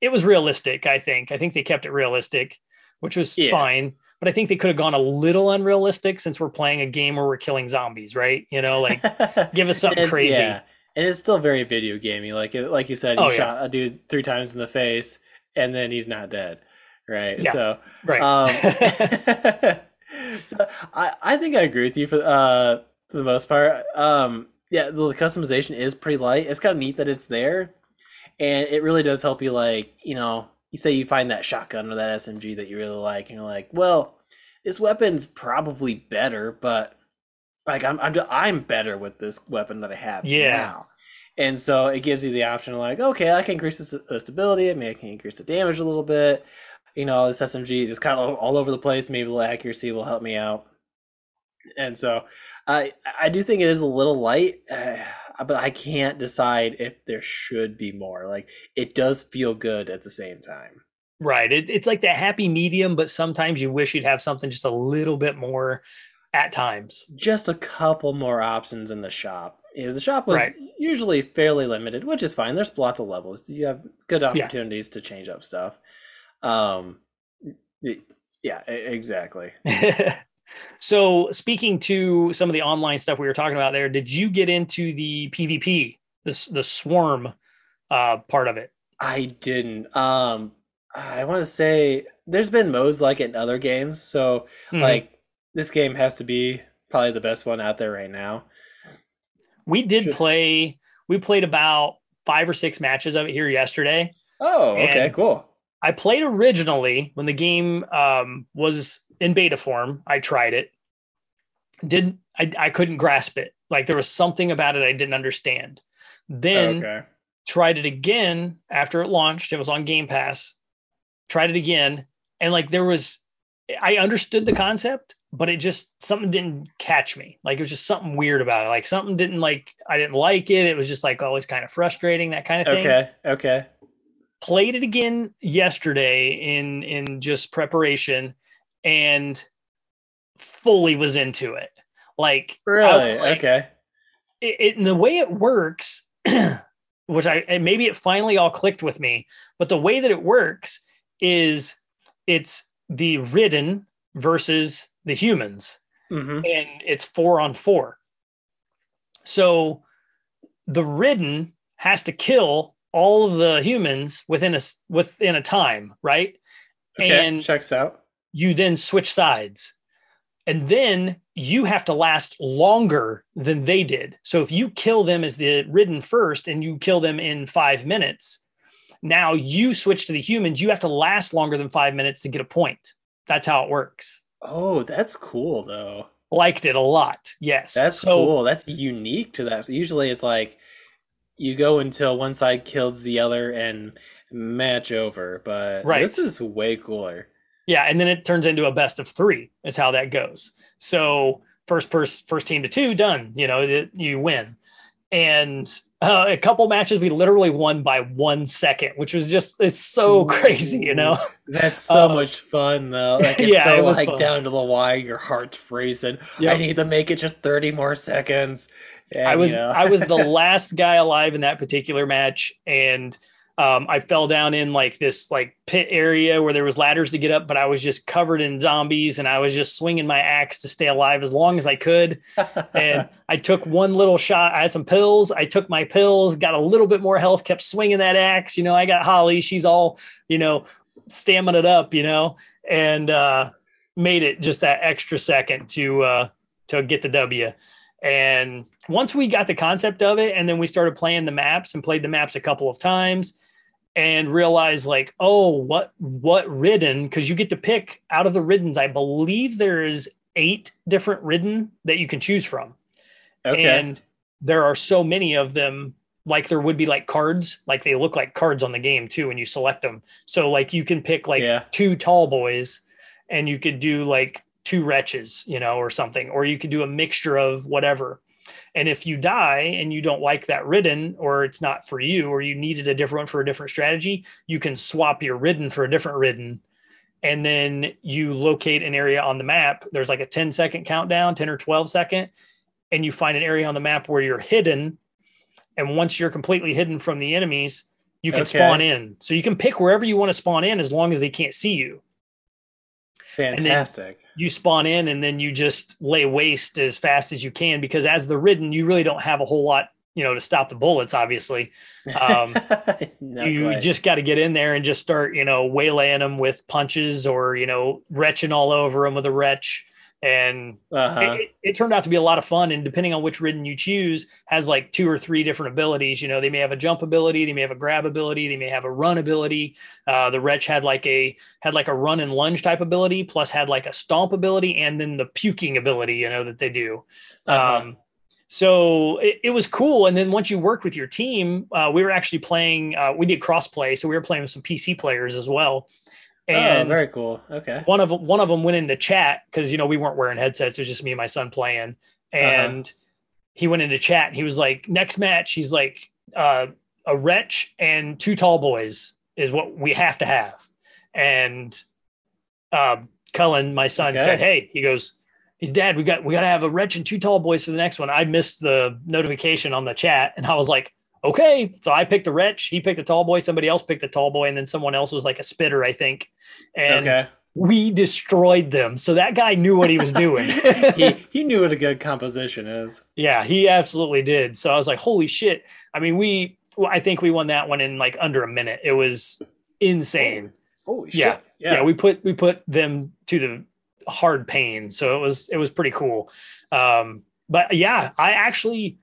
it was realistic. I think. I think they kept it realistic, which was yeah. fine. But I think they could have gone a little unrealistic since we're playing a game where we're killing zombies, right? You know, like *laughs* give us something crazy. Yeah. And it's still very video gamey. Like like you said, you oh, shot yeah. a dude three times in the face and then he's not dead, right? Yeah. So right. Um, *laughs* *laughs* so I I think I agree with you for uh for the most part. Um, yeah, the customization is pretty light. It's kind of neat that it's there, and it really does help you. Like, you know, you say you find that shotgun or that SMG that you really like, and you're like, well, this weapon's probably better, but like I'm I'm I'm better with this weapon that I have yeah. now. And so it gives you the option of like, okay, I can increase the stability, maybe I can increase the damage a little bit. You know, this SMG just kind of all over the place. Maybe the accuracy will help me out. And so I I do think it is a little light, *sighs* uh, but I can't decide if there should be more. Like it does feel good at the same time. Right. It, it's like that happy medium, but sometimes you wish you'd have something just a little bit more at times. Just a couple more options in the shop. Is the shop was right. usually fairly limited, which is fine. There's lots of levels. You have good opportunities yeah. to change up stuff. Um, yeah, exactly. *laughs* So, speaking to some of the online stuff we were talking about there, did you get into the PvP, this the swarm uh, part of it? I didn't. Um, I want to say there's been modes like in other games, so mm-hmm. like this game has to be probably the best one out there right now. We did Should... play. We played about five or six matches of it here yesterday. Oh, okay, cool. I played originally when the game um, was in beta form. I tried it. Didn't I, I couldn't grasp it. Like there was something about it I didn't understand. Then okay. tried it again after it launched. It was on Game Pass. Tried it again. And like there was I understood the concept, but it just something didn't catch me. Like it was just something weird about it. Like something didn't like I didn't like it. It was just like always kind of frustrating, that kind of thing. Okay. Okay. Played it again yesterday in in just preparation and fully was into it. Like, really? Like, okay. It, it, the way it works, *clears throat* which I maybe it finally all clicked with me, but the way that it works is it's the ridden versus the humans, Mhm. and it's four on four. So the ridden has to kill all of the humans within a within a time, right? Okay, And checks out. You then switch sides. And then you have to last longer than they did. So if you kill them as the ridden first and you kill them in five minutes, now you switch to the humans. You have to last longer than five minutes to get a point. That's how it works. Oh, that's cool though. Liked it a lot. Yes. That's so, cool. That's unique to that. So usually it's like you go until one side kills the other and match over, but Right. this is way cooler. Yeah, and then it turns into a best of three. Is how that goes. So first person, first team to two, done. You know, that you win. And uh, a couple matches we literally won by one second, which was just it's so crazy. You know, That's *laughs* so Uh, much fun though. Like it's *laughs* yeah, so it was like fun. down to the wire, your heart's racing. I need to make it just 30 more seconds. And, I was you know. I was the *laughs* last guy alive in that particular match, and um, I fell down in like this like pit area where there was ladders to get up, but I was just covered in zombies, and I was just swinging my axe to stay alive as long as I could. and *laughs* I took one little shot. I had some pills. I took my pills, got a little bit more health, kept swinging that axe. You know, I got Holly. She's all, you know, stamina it up, you know, and uh, made it just that extra second to uh, to get the W. And once we got the concept of it, and then we started playing the maps and played the maps a couple of times, and realize like, oh, what what ridden? Because you get to pick out of the riddens. I believe there is eight different ridden that you can choose from okay. and there are so many of them like there would be like cards like they look like cards on the game too when you select them so like you can pick like Yeah. two tall boys and you could do like two wretches you know or something or you could do a mixture of whatever and if you die and you don't like that ridden or it's not for you or you needed a different one for a different strategy you can swap your ridden for a different ridden. And then you locate an area on the map. There's like a 10 second countdown 10 or 12 second and you find an area on the map where you're hidden. And once you're completely hidden from the enemies you can Okay. spawn in. So you can pick wherever you want to spawn in as long as they can't see you Fantastic. you spawn in and then you just lay waste as fast as you can because as the ridden you really don't have a whole lot you know to stop the bullets obviously um, *laughs* you quite. just got to get in there and just start you know waylaying them with punches or you know retching all over them with a retch and uh-huh. it, it- turned out to be a lot of fun. And depending on which ridden you choose has like two or three different abilities. You know they may have a jump ability they may have a grab ability they may have a run ability. Uh, the wretch had like a had like a run and lunge type ability plus had like a stomp ability and then the puking ability you know that they do. Uh-huh. um, so it, it was cool. And then once you worked with your team uh, we were actually playing uh, we did cross play so we were playing with some pc players as well and oh, very cool. Okay. one of one of them went into chat because you know we weren't wearing headsets. It was just me and my son playing, and he went into chat. And he was like, "Next match." He's like, uh, "A wretch and two tall boys is what we have to have." And uh, Cullen, my son, Okay. said, "Hey," he goes, "He's dad. We got we got to have a wretch and two tall boys for the next one." I missed the notification on the chat, and I was like. Okay, so I picked a wretch. He picked a tall boy. Somebody else picked a tall boy, and then someone else was like a spitter, I think. And okay. we destroyed them. So that guy knew what he was doing. *laughs* *laughs* he he knew what a good composition is. yeah, he absolutely did. So I was like, holy shit. I mean, we, I think we won that one in like under a minute. It was insane. Holy Yeah. shit. Yeah. Yeah. we put, we put them to the hard pain. So it was, it was pretty cool. Um, but yeah, I actually,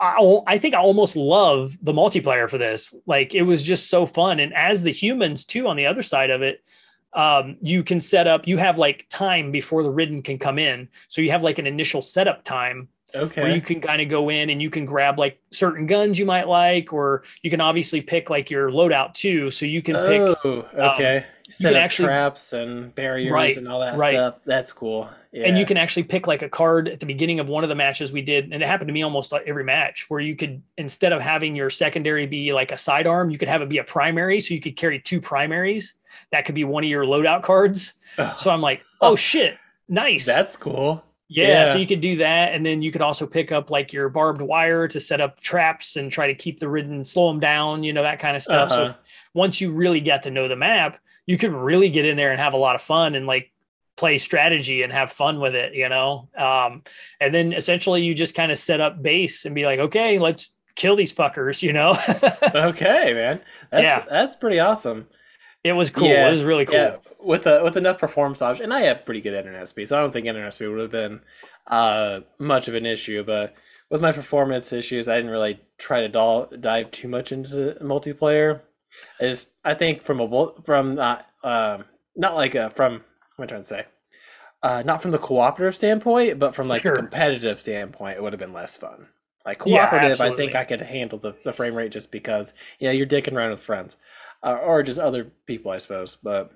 I, I think I almost love the multiplayer for this. Like it was just so fun. And as the humans too, on the other side of it, um, you can set up, you have like time before the ridden can come in. So you have like an initial setup time okay. where you can kind of go in and you can grab like certain guns you might like, or you can obviously pick like your loadout too. So you can pick, oh, okay. Um, Set can up actually- traps and barriers Right, and all that right. stuff. That's cool. Yeah. and you can actually pick like a card at the beginning of one of the matches we did. And it happened to me almost like every match where you could, instead of having your secondary be like a sidearm, you could have it be a primary. So you could carry two primaries. That could be one of your loadout cards. Ugh, So I'm like, oh shit, nice. that's cool. Yeah, so you could do that, and then you could also pick up like your barbed wire to set up traps and try to keep the ridden, slow them down, you know that kind of stuff. So Uh-huh. if- once you really get to know the map, you could really get in there and have a lot of fun and like play strategy and have fun with it, you know? Um, and then essentially you just kind of set up base and be like, okay, let's kill these fuckers, you know? *laughs* okay, man. That's, yeah. that's pretty awesome. It was cool. Yeah, it was really cool. Yeah. With a, with enough performance options, and I have pretty good internet speed, so I don't think internet speed would have been uh, much of an issue. But with my performance issues, I didn't really try to do- dive too much into multiplayer. I just I think from a from uh, um, not like a from what am I trying to say? Uh, not from the cooperative standpoint, but from like sure. competitive standpoint, it would have been less fun. Like cooperative, yeah, I think I could handle the, the frame rate just because you know you're dicking around with friends, uh, or just other people, I suppose. But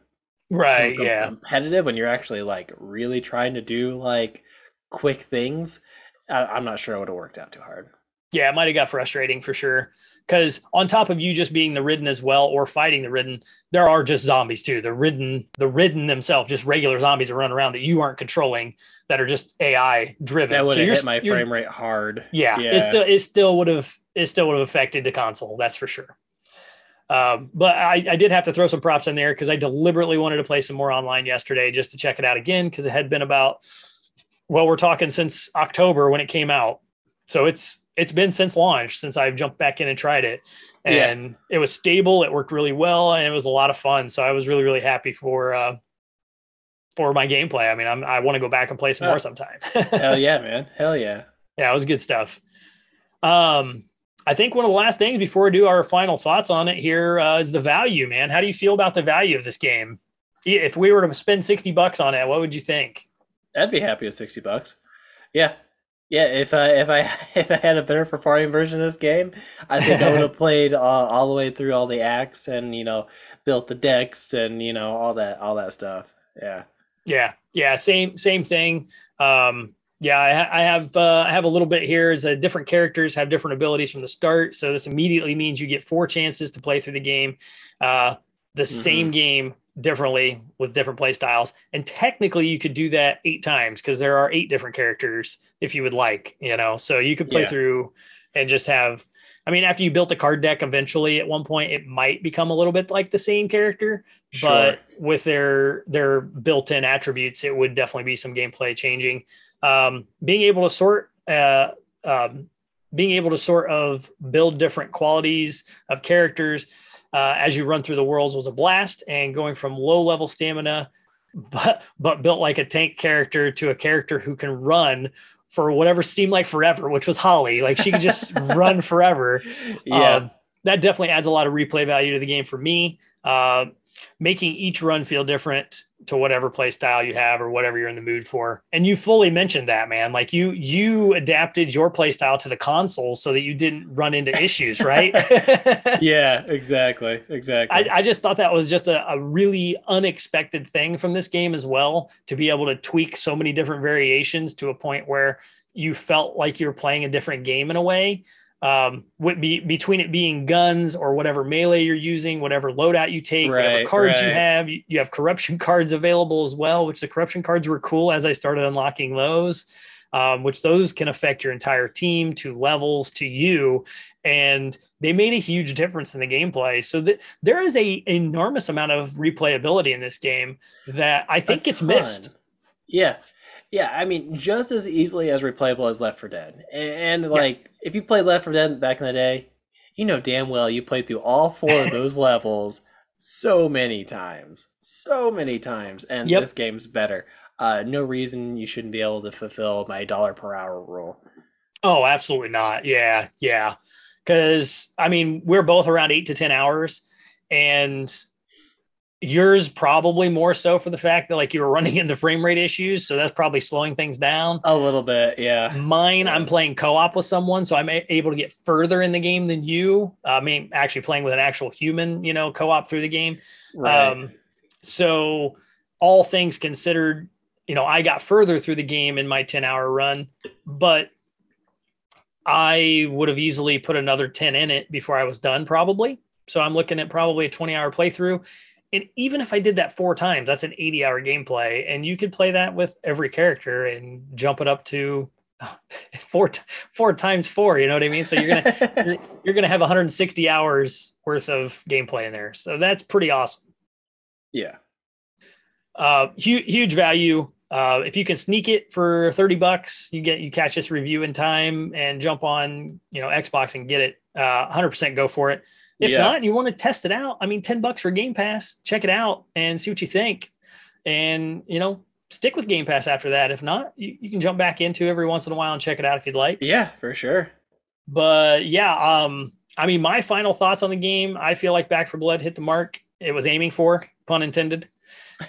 right, yeah, competitive when you're actually like really trying to do like quick things, I, am not sure it would have worked out too hard. Yeah, it might have got frustrating for sure. Because on top of you just being the ridden as well or fighting the ridden there are just zombies too. The ridden the ridden themselves just regular zombies that run around that you aren't controlling that are just ai driven. That would so have hit my frame rate hard. Yeah, yeah, it still it still would have it still would have affected the console that's for sure um, but I, I did have to throw some props in there because I deliberately wanted to play some more online yesterday just to check it out again because it had been about well we're talking since October when it came out so it's it's been since launch since I've jumped back in and tried it. And yeah. it was stable, it worked really well, and it was a lot of fun. So I was really, really happy for uh for my gameplay. I mean, I'm I want to go back and play some more sometime. *laughs* Hell yeah, man. Hell yeah. Yeah, it was good stuff. Um I think one of the last things before we do our final thoughts on it here uh, is the value, man. How do you feel about the value of this game? If we were to spend 60 bucks on it, what would you think? I'd be happy with 60 bucks. Yeah, yeah, if I if I *laughs* if I had a better performing version of this game, I think I would have *laughs* played uh, all the way through all the acts and you know built the decks and you know all that all that stuff. Yeah. Yeah, yeah, same same thing. Um, yeah, I, I have uh, I have a little bit here. Is that different characters have different abilities from the start, so this immediately means you get four chances to play through the game. Uh, the mm-hmm. same game differently with different play styles. And technically you could do that eight times because there are eight different characters if you would like, you know. So you could play yeah. through and just have I mean, after you built the card deck eventually at one point it might become a little bit like the same character, sure. but with their their built-in attributes, it would definitely be some gameplay changing. Um, being able to sort uh, um, being able to sort of build different qualities of characters uh, as you run through the worlds was a blast. And going from low level stamina, *laughs* but but built like a tank character to a character who can run for whatever seemed like forever, which was Holly. Like she could just *laughs* run forever. Yeah. Um, that definitely adds a lot of replay value to the game for me. Uh, making each run feel different to whatever play style you have or whatever you're in the mood for. And you fully mentioned that, man. Like you you adapted your play style to the console so that you didn't run into issues, right? *laughs* *laughs* yeah, exactly. Exactly. I, I, just thought that was just a, a really unexpected thing from this game as well, to be able to tweak so many different variations to a point where you felt like you were playing a different game in a way um, be, between it being guns or whatever melee you're using, whatever loadout you take, right, whatever cards right. you have, you, you, have corruption *laughs* cards available as well, which the corruption cards were cool as I started unlocking those, um, which those can affect your entire team to levels to you. And they made a huge difference in the gameplay. So that there is a enormous amount of replayability in this game that I think gets missed. Yeah. Yeah, I mean, just as easily as replayable as Left 4 Dead. And, and like, yeah. if you played Left 4 Dead back in the day, you know damn well you played through all four of *laughs* those levels so many times, so many times, and yep. this game's better. Uh, no reason you shouldn't be able to fulfill my dollar per hour rule. Oh, absolutely not. Yeah, yeah. Because I mean, we're both around eight to ten hours, and yours probably more so for the fact that like you were running into frame rate issues so that's probably slowing things down. A little bit yeah. Mine i'm playing co-op with someone so i'm able to get further in the game than you. I mean actually playing with an actual human you know co-op through the game. Right. um so all things considered you know i got further through the game in my 10 hour run but i would have easily put another 10 in it before i was done probably. So i'm looking at probably a 20 hour playthrough and even if I did that four times, that's an 80 hour gameplay. And you could play that with every character and jump it up to *laughs* four, four times four, you know what I mean? So you're going *laughs* to, you're, to have 160 hours worth of gameplay in there. So that's pretty awesome. Yeah. uh, huge, huge value. Uh, if you can sneak it for 30 bucks, you get, you catch this review in time and jump on, you know, Xbox and get it. Uh, 100% go for it. If yeah. not, you want to test it out. I mean, 10 bucks for Game Pass, check it out and see what you think. And, you know, stick with Game Pass after that. If not, you, you can jump back into every once in a while and check it out if you'd like. Yeah, for sure. But yeah, um, I mean, my final thoughts on the game, I feel like Back 4 Blood hit the mark it was aiming for, pun intended.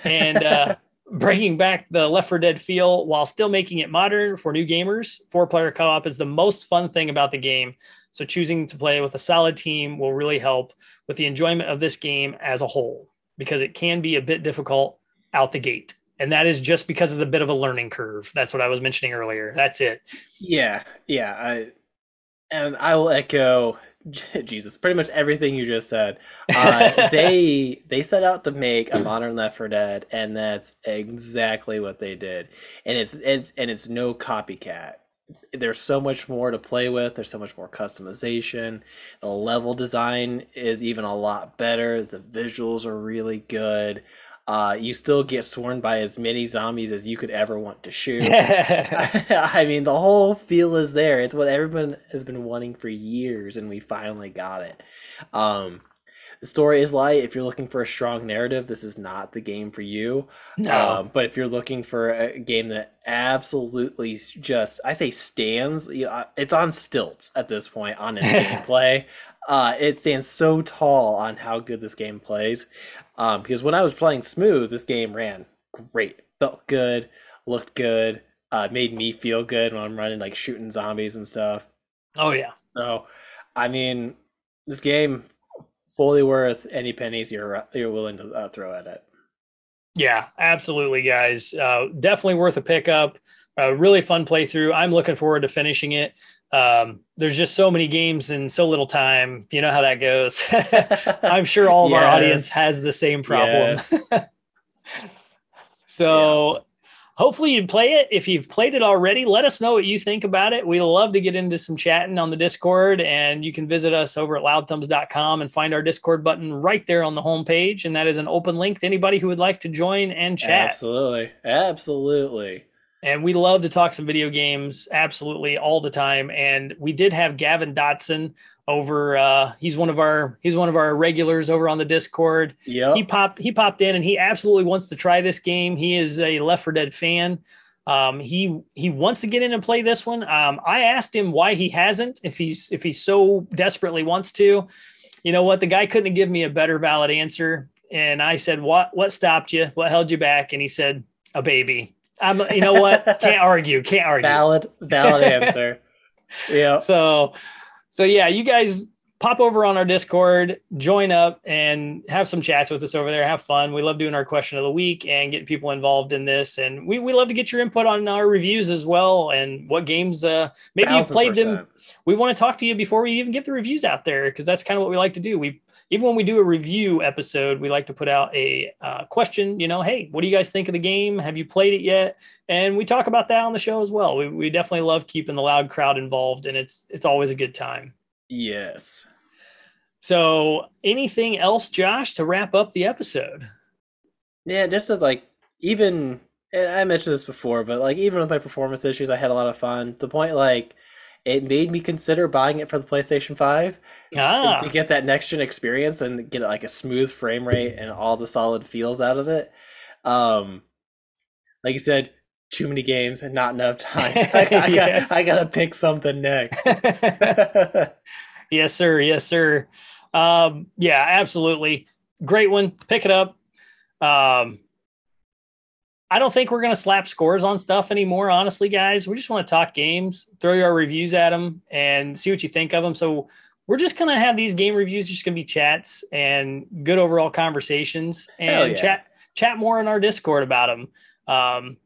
And uh, *laughs* bringing back the Left 4 Dead feel while still making it modern for new gamers. Four player co op is the most fun thing about the game. So choosing to play with a solid team will really help with the enjoyment of this game as a whole because it can be a bit difficult out the gate. And that is just because of the bit of a learning curve. That's what I was mentioning earlier. That's it. Yeah. Yeah. I, and I will echo *laughs* Jesus, pretty much everything you just said. Uh, they *laughs* they set out to make a modern Left 4 Dead, and that's exactly what they did. And it's it's and it's no copycat. There's so much more to play with. There's so much more customization. The level design is even a lot better. The visuals are really good. Uh, you still get sworn by as many zombies as you could ever want to shoot. *laughs* *laughs* I mean, the whole feel is there. It's what everyone has been wanting for years, and we finally got it. Um, the story is light. If you're looking for a strong narrative, this is not the game for you. No. Um, but if you're looking for a game that absolutely just, I say stands, it's on stilts at this point on its *laughs* gameplay. Uh, it stands so tall on how good this game plays. Um, because when I was playing smooth, this game ran great, felt good, looked good, uh, made me feel good when I'm running like shooting zombies and stuff. Oh yeah. So, I mean, this game fully worth any pennies you're you're willing to uh, throw at it. Yeah, absolutely, guys. Uh, definitely worth a pickup. A really fun playthrough. I'm looking forward to finishing it um, there's just so many games in so little time. You know how that goes. *laughs* I'm sure all of yes. our audience has the same problem. Yes. *laughs* so yeah. hopefully you play it. If you've played it already, let us know what you think about it. We love to get into some chatting on the Discord, and you can visit us over at loudthumbs.com and find our Discord button right there on the homepage. And that is an open link to anybody who would like to join and chat. Absolutely. Absolutely and we love to talk some video games absolutely all the time. And we did have gavin dotson over uh he's one of our he's one of our regulars over on the discord. Yeah he popped he popped in and he absolutely wants to try this game. He is a left 4 dead fan. Um he he wants to get in and play this one. Um i asked him why he hasn't if he's if he so desperately wants to. You know what? The guy couldn't give me a better valid answer. And i said what what stopped you? What held you back? And he said a baby I'm, you know what? Can't argue. Can't argue. Valid, valid *laughs* answer. yeah. So, so yeah, you guys pop over on our Discord, join up, and have some chats with us over there. Have fun. We love doing our question of the week and getting people involved in this. And we, we love to get your input on our reviews as well and what games uh maybe you've played them. We want to talk to you before we even get the reviews out there because that's kind of what we like to do. We even when we do a review episode, we like to put out a uh, question. You know, hey, what do you guys think of the game? Have you played it yet? And we talk about that on the show as well. We, we definitely love keeping the loud crowd involved, and it's it's always a good time. Yes. So, anything else, Josh, to wrap up the episode? Yeah, just like even I mentioned this before, but like even with my performance issues, I had a lot of fun. The point, like it made me consider buying it for the PlayStation 5 ah. to get that next gen experience and get like a smooth frame rate and all the solid feels out of it. Um, like you said, too many games and not enough time. So *laughs* I, I, *laughs* yes. got, I gotta pick something next. *laughs* yes, sir. Yes, sir. Um, yeah, absolutely. Great one. Pick it up. Um, I don't think we're going to slap scores on stuff anymore, honestly, guys. We just want to talk games, throw your reviews at them, and see what you think of them. So we're just going to have these game reviews, just going to be chats and good overall conversations, and yeah. chat chat more in our Discord about them.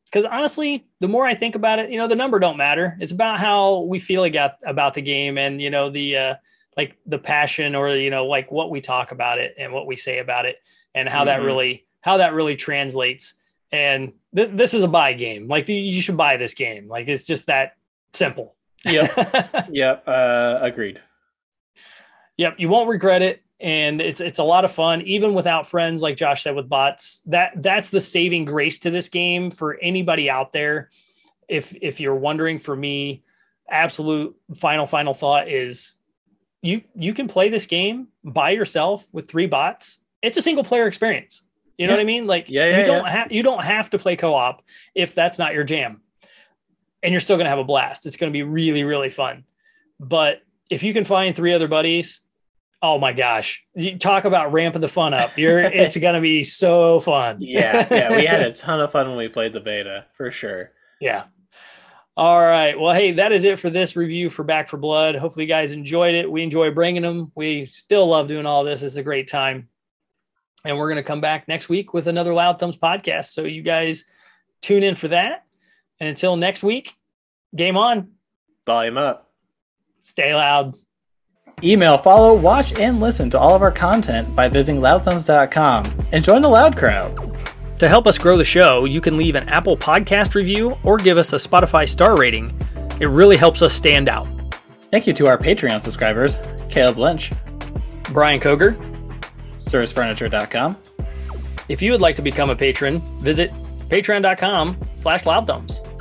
Because um, honestly, the more I think about it, you know, the number don't matter. It's about how we feel about about the game, and you know, the uh, like the passion or you know, like what we talk about it and what we say about it, and how mm-hmm. that really how that really translates and th- this is a buy game. Like you should buy this game. Like it's just that simple. Yep. *laughs* yep. Uh, agreed. Yep. You won't regret it. and it's it's a lot of fun even without friends like Josh said with bots. That that's the saving grace to this game for anybody out there. If if you're wondering for me, absolute final final thought is you you can play this game by yourself with three bots. It's a single player experience. You know yeah. what I mean? Like yeah, yeah you don't have you don't have to play co-op if that's not your jam. And you're still going to have a blast. It's going to be really really fun. But if you can find three other buddies, oh my gosh, you talk about ramping the fun up. You're *laughs* it's going to be so fun. yeah, yeah, we had a *laughs* ton of fun when we played the beta, for sure. Yeah. All right. Well, hey, that is it for this review for Back 4 Blood. Hopefully, you guys enjoyed it. We enjoy bringing them. We still love doing all this. It's a great time. And we're going to come back next week with another Loud Thumbs podcast. So, you guys tune in for that. And until next week, game on. Volume up. Stay loud. Email, follow, watch, and listen to all of our content by visiting loudthumbs.com and join the Loud Crowd. To help us grow the show, you can leave an Apple Podcast review or give us a Spotify star rating. It really helps us stand out. Thank you to our Patreon subscribers, Caleb Lynch, Brian Koger, SirsFurniture.com. If you would like to become a patron, visit patreon.com slash loudthumbs.